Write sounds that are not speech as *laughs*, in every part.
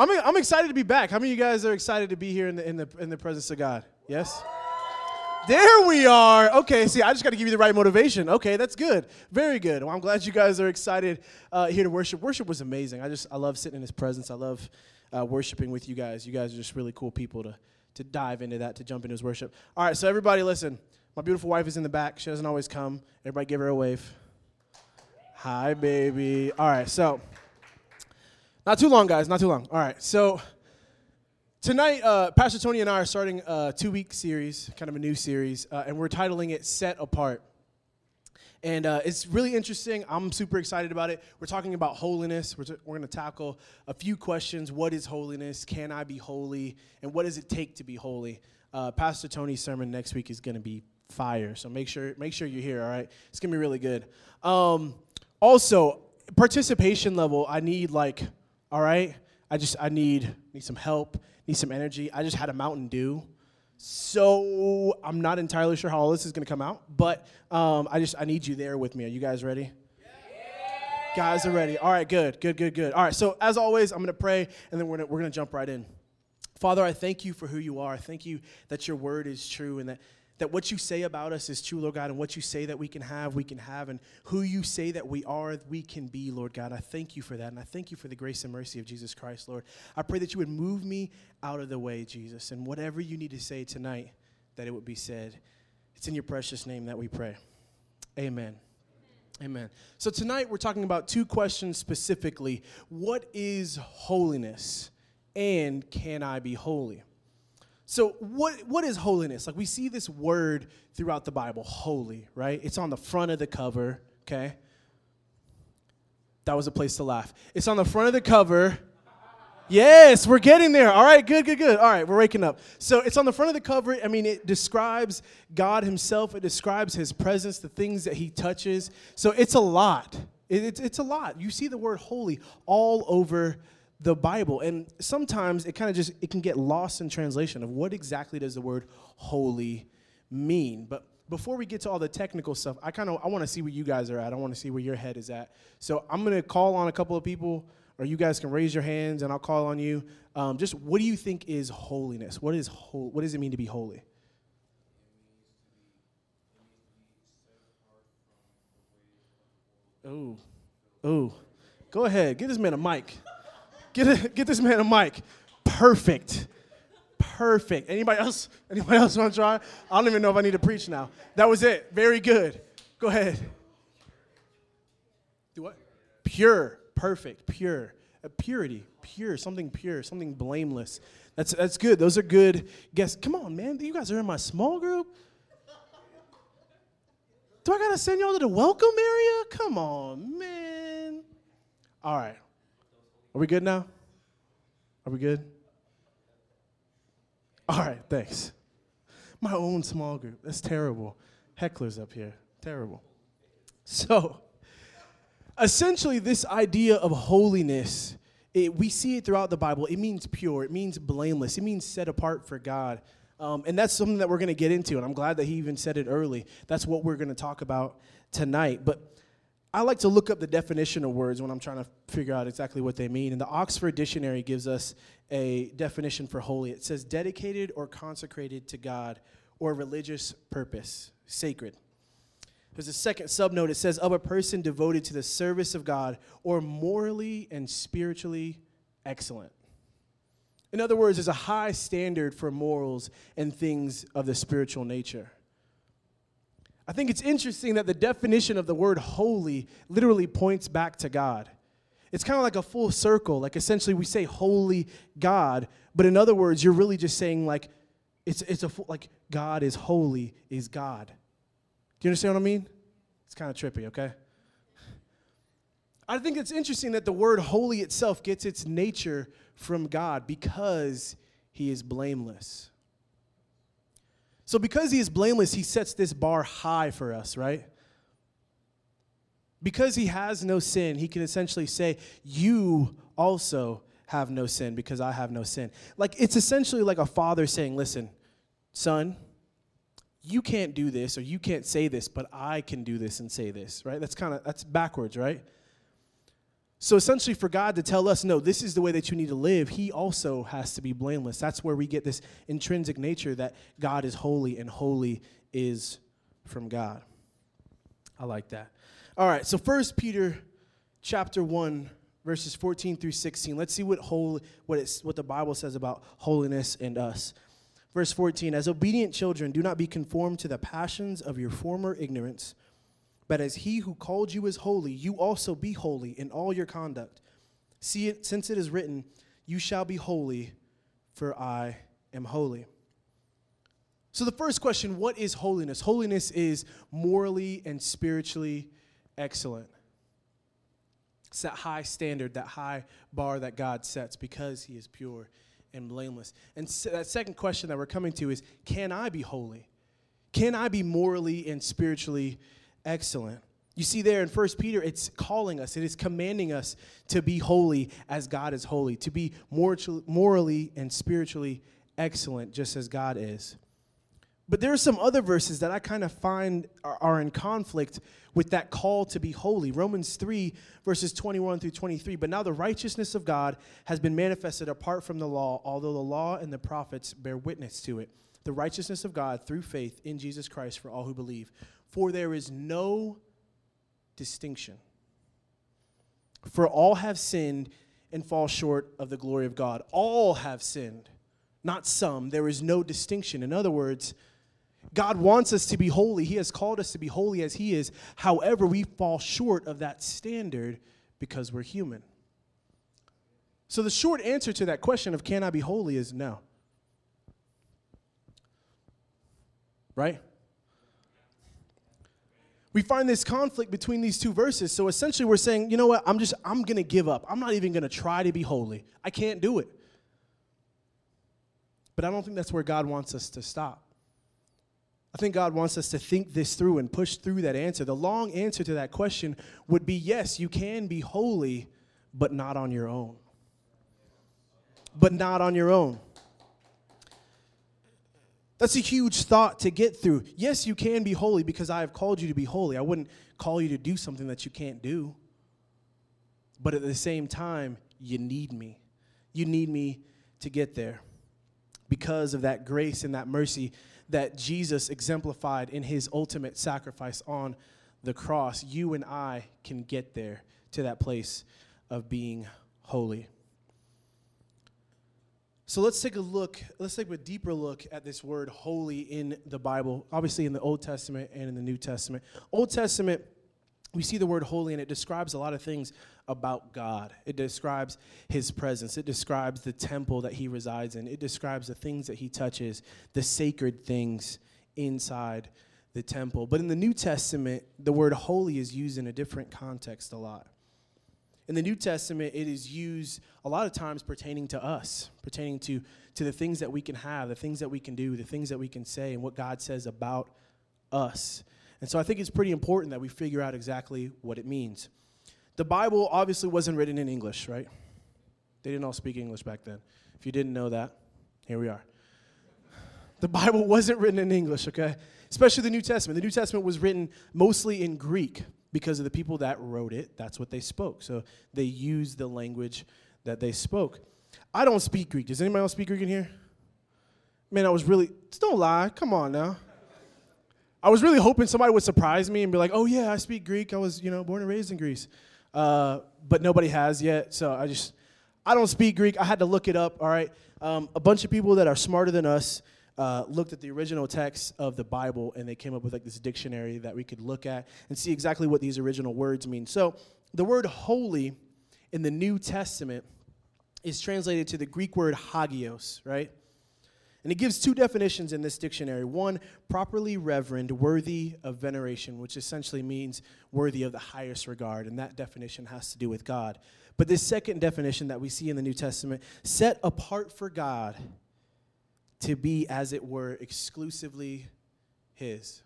I'm, I'm excited to be back. How many of you guys are excited to be here in the, in the, in the presence of God? Yes? There we are. Okay, see, I just got to give you the right motivation. Okay, that's good. Very good. Well, I'm glad you guys are excited uh, here to worship. Worship was amazing. I just, I love sitting in His presence. I love uh, worshiping with you guys. You guys are just really cool people to, to dive into that, to jump into His worship. All right, so everybody, listen. My beautiful wife is in the back. She doesn't always come. Everybody, give her a wave. Hi, baby. All right, so not too long, guys. Not too long. All right, so tonight, uh, Pastor Tony and I are starting a two-week series, kind of a new series, uh, and we're titling it "Set Apart." And uh, it's really interesting. I'm super excited about it. We're talking about holiness. We're, t- we're going to tackle a few questions. What is holiness? Can I be holy? And what does it take to be holy? Uh, Pastor Tony's sermon next week is going to be fire. So make sure make sure you're here. All right, it's going to be really good. Um, also, participation level. I need like, all right. I just I need need some help. Need some energy. I just had a Mountain Dew. So I'm not entirely sure how all this is going to come out, but um, I just I need you there with me. Are you guys ready? Yeah. Guys are ready. All right, good, good, good, good. All right, so as always, I'm going to pray, and then we're gonna, we're going to jump right in. Father, I thank you for who you are. I thank you that your word is true and that that what you say about us is true, Lord God, and what you say that we can have, we can have, and who you say that we are, we can be, Lord God. I thank you for that, and I thank you for the grace and mercy of Jesus Christ, Lord. I pray that you would move me out of the way, Jesus, and whatever you need to say tonight, that it would be said. It's in your precious name that we pray. Amen. Amen. So tonight we're talking about two questions specifically. What is holiness? And can I be holy? So, what, what is holiness? Like, we see this word throughout the Bible, holy, right? It's on the front of the cover, okay? That was a place to laugh. It's on the front of the cover. Yes, we're getting there. All right, good, good, good. All right, we're waking up. So, it's on the front of the cover. I mean, it describes God Himself, it describes His presence, the things that He touches. So, it's a lot. It, it's, it's a lot. You see the word holy all over the Bible. And sometimes it kind of just it can get lost in translation of what exactly does the word holy mean. But before we get to all the technical stuff, I kind of I want to see where you guys are at. I want to see where your head is at. So I'm going to call on a couple of people or you guys can raise your hands and I'll call on you. Um, just what do you think is holiness? What is ho- what does it mean to be holy? Oh, oh, go ahead. Give this man a mic. Get, a, get this man a mic. Perfect. Perfect. Anybody else? Anybody else want to try? I don't even know if I need to preach now. That was it. Very good. Go ahead. Do what? Pure. Perfect. Pure. A purity. Pure. Something pure. Something blameless. That's that's good. Those are good guess. Come on, man. You guys are in my small group. Do I gotta send y'all to the welcome area? Come on, man. All right. Are we good now? Are we good? All right, thanks. My own small group. That's terrible. Hecklers up here. Terrible. So, essentially, this idea of holiness, it, we see it throughout the Bible. It means pure, it means blameless, it means set apart for God. Um, and that's something that we're going to get into. And I'm glad that he even said it early. That's what we're going to talk about tonight. But I like to look up the definition of words when I'm trying to figure out exactly what they mean. And the Oxford Dictionary gives us a definition for holy. It says dedicated or consecrated to God or religious purpose, sacred. There's a second subnote. It says of a person devoted to the service of God or morally and spiritually excellent. In other words, there's a high standard for morals and things of the spiritual nature. I think it's interesting that the definition of the word holy literally points back to God. It's kind of like a full circle. Like essentially, we say holy God, but in other words, you're really just saying like it's it's a like God is holy is God. Do you understand what I mean? It's kind of trippy, okay? I think it's interesting that the word holy itself gets its nature from God because he is blameless. So, because he is blameless, he sets this bar high for us, right? Because he has no sin, he can essentially say, You also have no sin because I have no sin. Like, it's essentially like a father saying, Listen, son, you can't do this or you can't say this, but I can do this and say this, right? That's kind of, that's backwards, right? So essentially, for God to tell us, no, this is the way that you need to live, He also has to be blameless. That's where we get this intrinsic nature that God is holy and holy is from God. I like that. All right, so First Peter chapter 1, verses 14 through 16. Let's see what, whole, what, it's, what the Bible says about holiness and us. Verse 14 As obedient children, do not be conformed to the passions of your former ignorance but as he who called you is holy, you also be holy in all your conduct. See it, since it is written, You shall be holy, for I am holy. So, the first question what is holiness? Holiness is morally and spiritually excellent. It's that high standard, that high bar that God sets because he is pure and blameless. And so that second question that we're coming to is can I be holy? Can I be morally and spiritually excellent. You see there in 1 Peter, it's calling us, it is commanding us to be holy as God is holy, to be morally and spiritually excellent just as God is. But there are some other verses that I kind of find are, in conflict with that call to be holy. Romans 3, verses 21 through 23. But now the righteousness of God has been manifested apart from the law, although the law and the prophets bear witness to it. The righteousness of God through faith in Jesus Christ for all who believe. For there is no distinction. For all have sinned and fall short of the glory of God. All have sinned, not some. There is no distinction. In other words, God wants us to be holy. He has called us to be holy as He is. However, we fall short of that standard because we're human. So, the short answer to that question of can I be holy is no. Right? We find this conflict between these two verses. So essentially, we're saying, you know what? I'm just, I'm going to give up. I'm not even going to try to be holy. I can't do it. But I don't think that's where God wants us to stop. I think God wants us to think this through and push through that answer. The long answer to that question would be yes, you can be holy, but not on your own. But not on your own. That's a huge thought to get through. Yes, you can be holy because I have called you to be holy. I wouldn't call you to do something that you can't do. But at the same time, you need me. You need me to get there because of that grace and that mercy that Jesus exemplified in his ultimate sacrifice on the cross. You and I can get there to that place of being holy. So let's take a look, let's take a deeper look at this word holy in the Bible, obviously in the Old Testament and in the New Testament. Old Testament, we see the word holy and it describes a lot of things about God. It describes his presence, it describes the temple that he resides in, it describes the things that he touches, the sacred things inside the temple. But in the New Testament, the word holy is used in a different context a lot. In the New Testament, it is used a lot of times pertaining to us, pertaining to, to the things that we can have, the things that we can do, the things that we can say, and what God says about us. And so I think it's pretty important that we figure out exactly what it means. The Bible obviously wasn't written in English, right? They didn't all speak English back then. If you didn't know that, here we are. The Bible *laughs* wasn't written in English, okay? Especially the New Testament. The New Testament was written mostly in Greek because of the people that wrote it, that's what they spoke. So they used the language that they spoke. I don't speak Greek. Does anybody else speak Greek in here? Man, I was really, don't lie, come on now. I was really hoping somebody would surprise me and be like, oh yeah, I speak Greek. I was, you know, born and raised in Greece. Uh, but nobody has yet, so I just, I don't speak Greek. I had to look it up, all right? Um, a bunch of people that are smarter than us uh, looked at the original text of the Bible and they came up with like this dictionary that we could look at and see exactly what these original words mean. So the word holy in the New Testament is translated to the Greek word hagios, right? And it gives two definitions in this dictionary. One, properly reverend, worthy of veneration, which essentially means worthy of the highest regard. And that definition has to do with God. But this second definition that we see in the New Testament, set apart for God to be, as it were, exclusively His.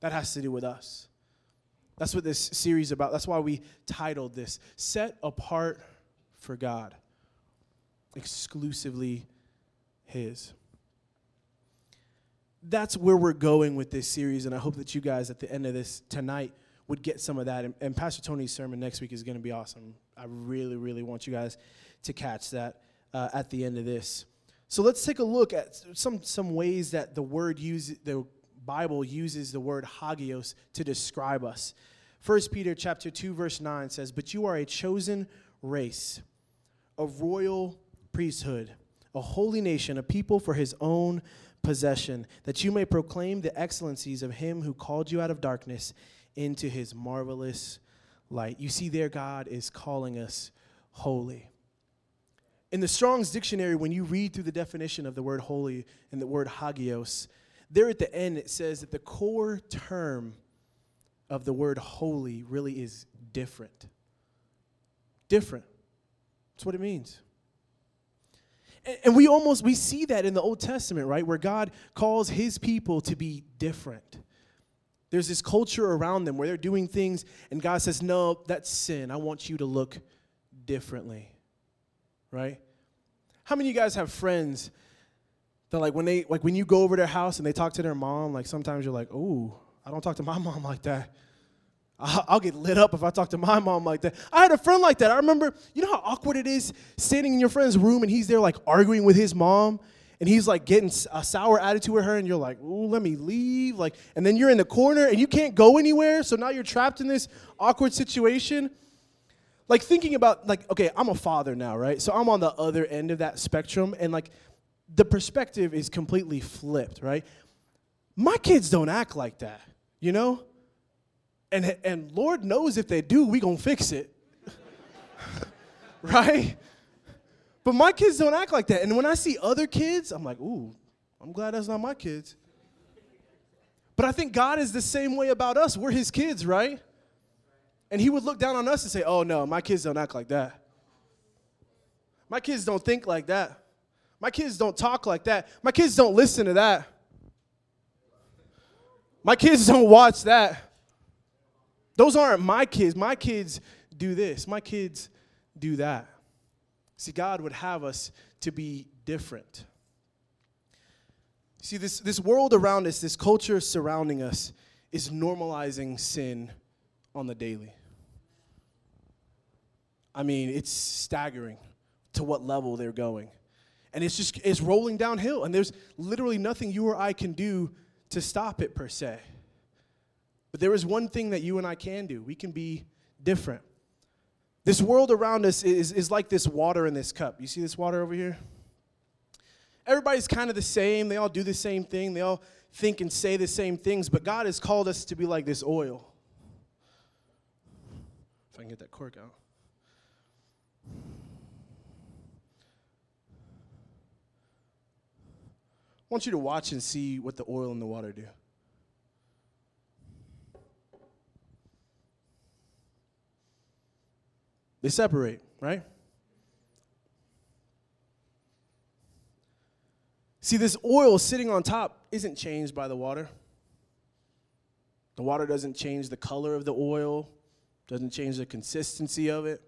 That has to do with us. That's what this series is about. That's why we titled this Set Apart for God, exclusively His. That's where we're going with this series, and I hope that you guys at the end of this tonight would get some of that. And, and Pastor Tony's sermon next week is going to be awesome. I really, really want you guys to catch that uh, at the end of this. So let's take a look at some, some ways that the word use, the Bible uses the word hagios to describe us. 1 Peter chapter 2 verse 9 says, "But you are a chosen race, a royal priesthood, a holy nation, a people for his own possession, that you may proclaim the excellencies of him who called you out of darkness into his marvelous light." You see there God is calling us holy. In the Strong's dictionary when you read through the definition of the word holy and the word hagios, there at the end it says that the core term of the word holy really is different. Different. That's what it means. And, and we almost we see that in the Old Testament, right? Where God calls his people to be different. There's this culture around them where they're doing things and God says, "No, that's sin. I want you to look differently." Right? How many of you guys have friends that like when they like when you go over their house and they talk to their mom, like sometimes you're like, "Oh, I don't talk to my *laughs* mom like that." I'll get lit up if I talk to my mom like that. I had a friend like that. I remember, you know how awkward it is standing in your friend's room and he's there like arguing with his mom and he's like getting a sour attitude with her and you're like, "Ooh, let me leave." Like and then you're in the corner and you can't go anywhere, so now you're trapped in this awkward situation. Like thinking about like okay, I'm a father now, right? So I'm on the other end of that spectrum and like the perspective is completely flipped, right? My kids don't act like that, you know? And, and Lord knows if they do, we gonna fix it. *laughs* right? But my kids don't act like that. And when I see other kids, I'm like, ooh, I'm glad that's not my kids. But I think God is the same way about us. We're his kids, right? And he would look down on us and say, oh no, my kids don't act like that. My kids don't think like that. My kids don't talk like that. My kids don't listen to that. My kids don't watch that. Those aren't my kids. My kids do this. My kids do that. See, God would have us to be different. See, this, this world around us, this culture surrounding us, is normalizing sin on the daily. I mean, it's staggering to what level they're going. And it's just, it's rolling downhill, and there's literally nothing you or I can do to stop it per se. But there is one thing that you and I can do we can be different. This world around us is, is like this water in this cup. You see this water over here? Everybody's kind of the same. They all do the same thing. They all think and say the same things. But God has called us to be like this oil. If I can get that cork out. Want you to watch and see what the oil and the water do. They separate, right? See, this oil sitting on top isn't changed by the water. The water doesn't change the color of the oil, doesn't change the consistency of it,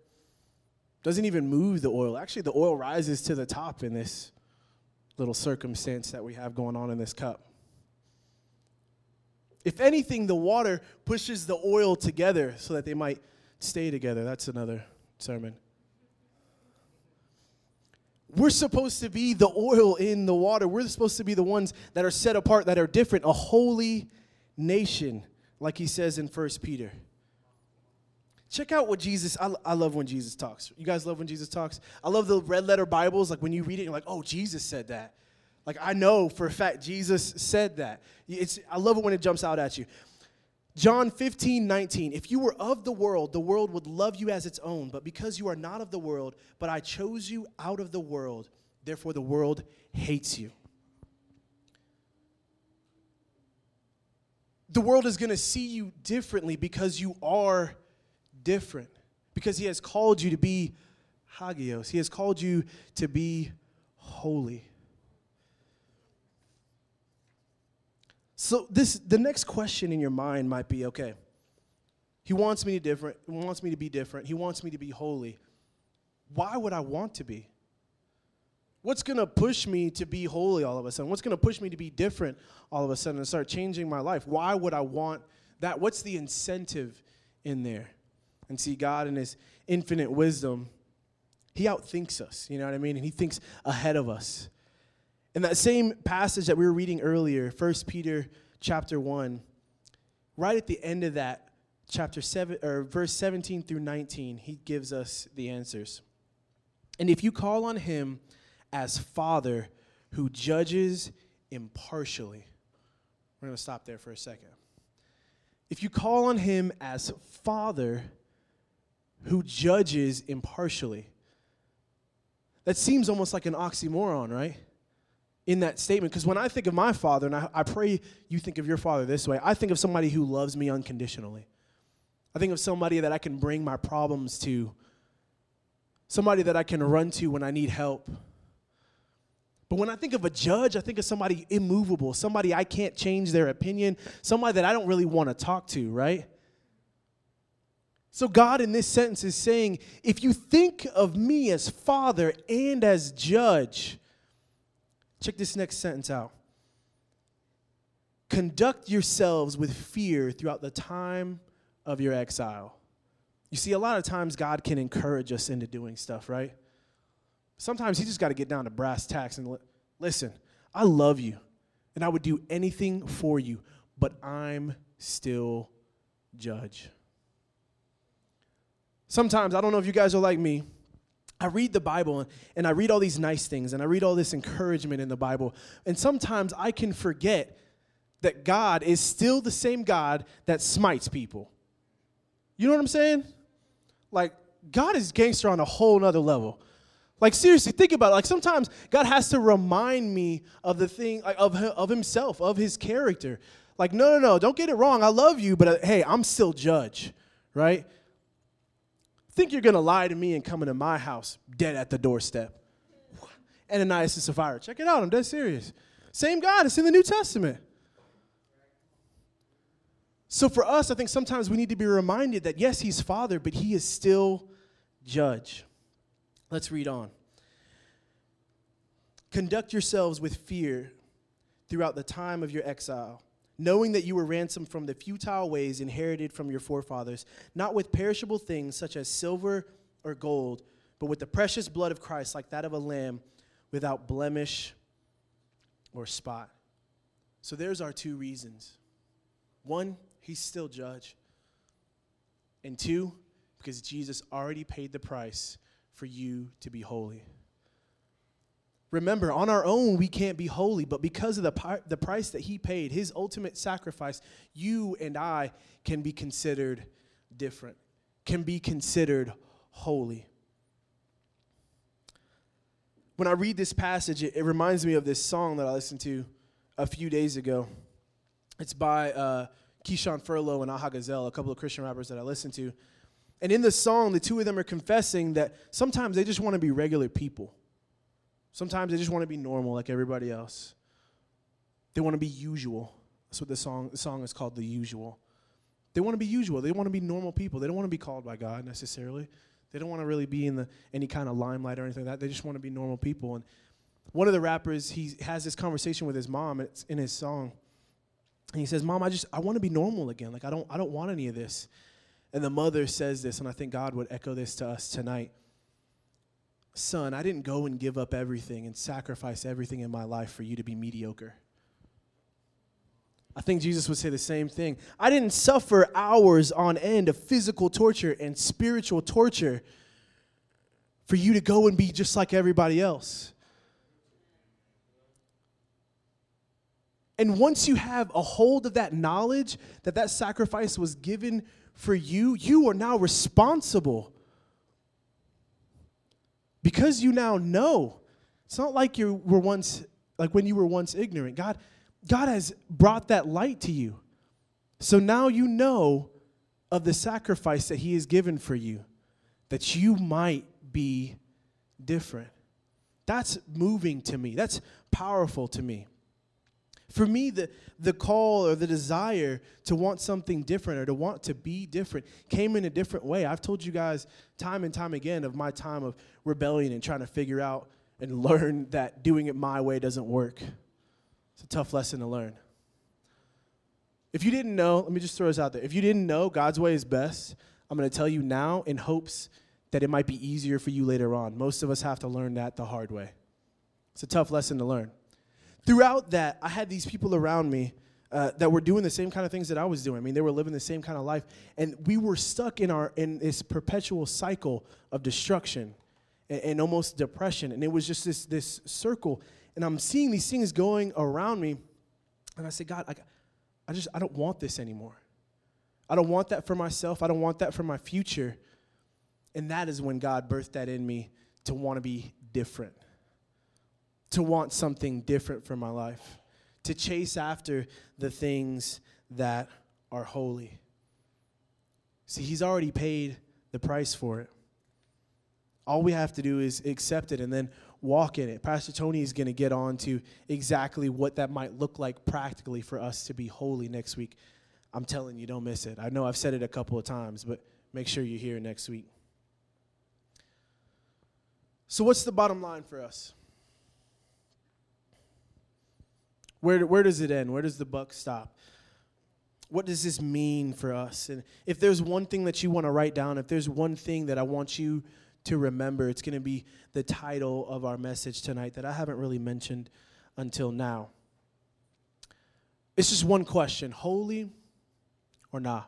doesn't even move the oil. Actually, the oil rises to the top in this little circumstance that we have going on in this cup. If anything, the water pushes the oil together so that they might stay together. That's another sermon. We're supposed to be the oil in the water. We're supposed to be the ones that are set apart, that are different, a holy nation, like he says in First Peter. Check out what Jesus, I, I love when Jesus talks. You guys love when Jesus talks? I love the red letter Bibles. Like when you read it, you're like, oh, Jesus said that. Like I know for a fact Jesus said that. It's, I love it when it jumps out at you. John 15, 19. If you were of the world, the world would love you as its own. But because you are not of the world, but I chose you out of the world, therefore the world hates you. The world is going to see you differently because you are different. Because he has called you to be hagios, he has called you to be holy. So this the next question in your mind might be, okay, he wants me to different, he wants me to be different, he wants me to be holy. Why would I want to be? What's gonna push me to be holy all of a sudden? What's gonna push me to be different all of a sudden and start changing my life? Why would I want That what's the incentive in there? And see, God in his infinite wisdom, he outthinks us, you know what I mean? And he thinks ahead of us. In that same passage that we were reading earlier, 1 Peter chapter 1, right at the end of that, chapter 7 or verse 17 through 19, he gives us the answers. And if you call on him as Father who judges impartially, we're going to stop there for a second. If you call on him as Father who judges impartially, that seems almost like an oxymoron, right? In that statement. Because when I think of my father, and I, I, pray you think of your father this way, I think of somebody who loves me unconditionally. I think of somebody that I can bring my problems to, somebody that I can run to when I need help. But when I think of a judge, I think of somebody immovable, somebody I can't change their opinion, somebody that I don't really want to talk to, right? So, God in this sentence is saying, if you think of me as father and as judge, check this next sentence out. Conduct yourselves with fear throughout the time of your exile. You see, a lot of times God can encourage us into doing stuff, right? Sometimes He just got to get down to brass tacks and li- listen, I love you and I would do anything for you, but I'm still judge. Sometimes, I don't know if you guys are like me, I read the Bible and I read all these nice things and I read all this encouragement in the Bible. And sometimes I can forget that God is still the same God that smites people. You know what I'm saying? Like, God is gangster on a whole nother level. Like seriously, think about it. Like sometimes God has to remind me of the thing, like, of of Himself, of His character. Like no, no, no, don't get it wrong. I love you, but uh, hey, I'm still judge, right? Think you're gonna lie to me and come into my house dead at the doorstep? Ananias and Sapphira. Check it out. I'm dead serious. Same God. It's in the New Testament. So for us, I think sometimes we need to be reminded that yes, He's Father, but He is still judge. Let's read on. Conduct yourselves with fear throughout the time of your exile, knowing that you were ransomed from the futile ways inherited from your forefathers, not with perishable things such as silver or gold, but with the precious blood of Christ, like that of a lamb, without blemish or spot. So there's our two reasons. One, he's still judge. And two, because Jesus already paid the price for you to be holy. Remember, on our own, we can't be holy, but because of the, pi- the price that He paid, His ultimate sacrifice, you and I can be considered different, can be considered holy. When I read this passage, it, it reminds me of this song that I listened to a few days ago. It's by uh, Keyshawn Furlow and Aha Gazelle, a couple of Christian rappers that I listened to. And in the song, the two of them are confessing that sometimes they just want to be regular people. Sometimes they just want to be normal like everybody else. They want to be usual. That's what the song, the song is called, The Usual. They want to be usual. They want to be normal people. They don't want to be called by God necessarily. They don't want to really be in the, any kind of limelight or anything like that. They just want to be normal people. And one of the rappers, he has this conversation with his mom. It's in his song. And he says, Mom, I just, I want to be normal again. Like, I don't, I don't want any of this. And the mother says this, and I think God would echo this to us tonight. Son, I didn't go and give up everything and sacrifice everything in my life for you to be mediocre. I think Jesus would say the same thing. I didn't suffer hours on end of physical torture and spiritual torture for you to go and be just like everybody else. And once you have a hold of that knowledge that that sacrifice was given for you, you are now responsible. Because you now know. It's not like you were once like when you were once ignorant. God God has brought that light to you. So now you know of the sacrifice that he has given for you that you might be different. That's moving to me. That's powerful to me. For me, the, the call or the desire to want something different or to want to be different came in a different way. I've told you guys time and time again of my time of rebellion and trying to figure out and *laughs* learn that doing it my way doesn't work. It's a tough lesson to learn. If you didn't know, let me just throw this out there. If you didn't know God's way is best, I'm going to tell you now in hopes that it might be easier for you later on. Most of us have to learn that the hard way. It's a tough lesson to learn. Throughout that, I had these people around me uh, that were doing the same kind of things that I was doing. I mean, they were living the same kind of life, and we were stuck in our in this perpetual cycle of destruction and, and almost depression. And it was just this this circle. And I'm seeing these things going around me, and I said, God, I, I just I don't want this anymore. I don't want that for myself. I don't want that for my future. And that is when God birthed that in me to want to be different, to want something different for my life, to chase after the things that are holy. See, He's already paid the price for it. All we have to do is accept it and then walk in it. Pastor Tony is going to get on to exactly what that might look like practically for us to be holy next week. I'm telling you, don't miss it. I know I've said it a couple of times, but make sure you're here next week. So, what's the bottom line for us? Where, where does it end? Where does the buck stop? What does this mean for us? And if there's one thing that you want to write down, if there's one thing that I want you to remember, it's going to be the title of our message tonight that I haven't really mentioned until now. It's just one question holy or nah?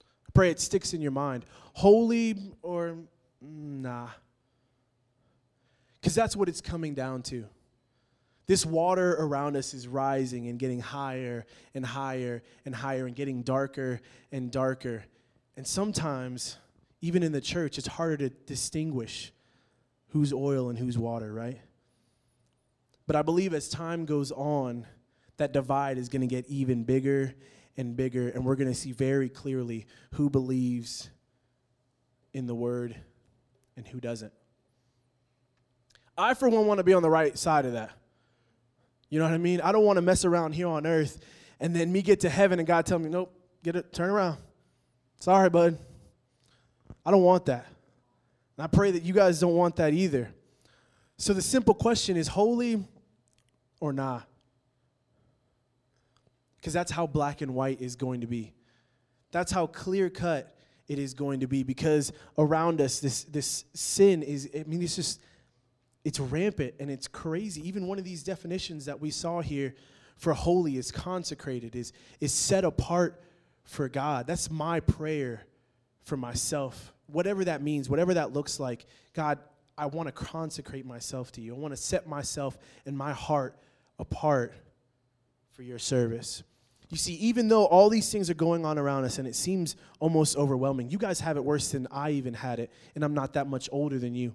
I pray it sticks in your mind. Holy or mm, nah? Because that's what it's coming down to. This water around us is rising and getting higher and higher and higher and getting darker and darker. And sometimes, even in the church, it's harder to distinguish who's oil and who's water, right? But I believe as time goes on, that divide is going to get even bigger and bigger, and we're going to see very clearly who believes in the word and who doesn't. I, for one, want to be on the right side of that. You know what I mean? I don't want to mess around here on earth and then me get to heaven and God tell me, nope, get it, turn around. Sorry, bud. I don't want that. And I pray that you guys don't want that either. So the simple question is holy or not? Because that's how black and white is going to be. That's how clear cut it is going to be. Because around us, this, this sin is, I mean, it's just, it's rampant and it's crazy. Even one of these definitions that we saw here for holy is consecrated, is, is set apart for God. That's my prayer for myself. Whatever that means, whatever that looks like, God, I want to consecrate myself to you. I want to set myself and my heart apart for your service. You see, even though all these things are going on around us and it seems almost overwhelming, you guys have it worse than I even had it, and I'm not that much older than you.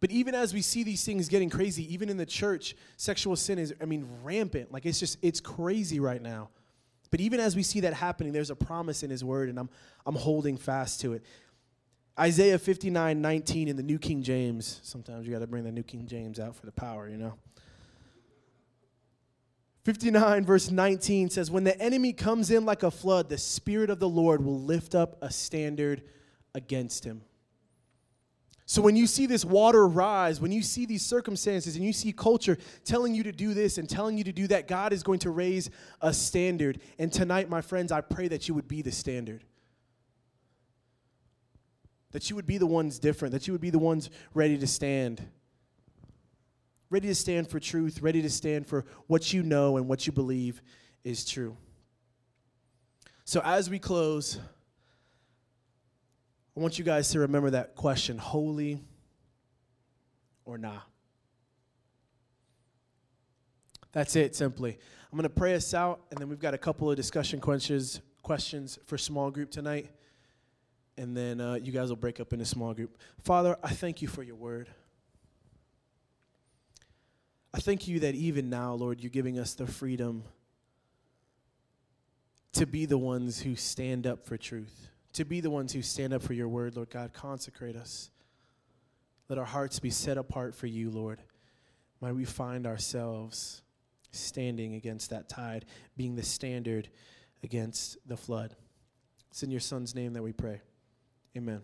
But even as we see these things getting crazy, even in the church, sexual sin is, I mean, rampant. Like it's just, it's crazy right now. But even as we see that happening, there's a promise in his word, and I'm, I'm holding fast to it. Isaiah 59 19 in the New King James. Sometimes you got to bring the New King James out for the power, you know. 59, verse 19 says, When the enemy comes in like a flood, the Spirit of the Lord will lift up a standard against him. So when you see this water rise, when you see these circumstances and you see culture telling you to do this and telling you to do that, God is going to raise a standard. And tonight, my friends, I pray that you would be the standard. That you would be the ones different, that you would be the ones ready to stand ready to stand for truth, ready to stand for what you know and what you believe is true. So, as we close, I want you guys to remember that question holy or nah? That's it, simply. I'm going to pray us out, and then we've got a couple of discussion questions, questions for small group tonight. And then uh, you guys will break up into small group. Father, I thank you for your word. I thank you that even now, Lord, you're giving us the freedom to be the ones who stand up for truth, to be the ones who stand up for your word, Lord God. Consecrate us. Let our hearts be set apart for you, Lord. Might we find ourselves standing against that tide, being the standard against the flood. It's in your Son's name that we pray. Amen.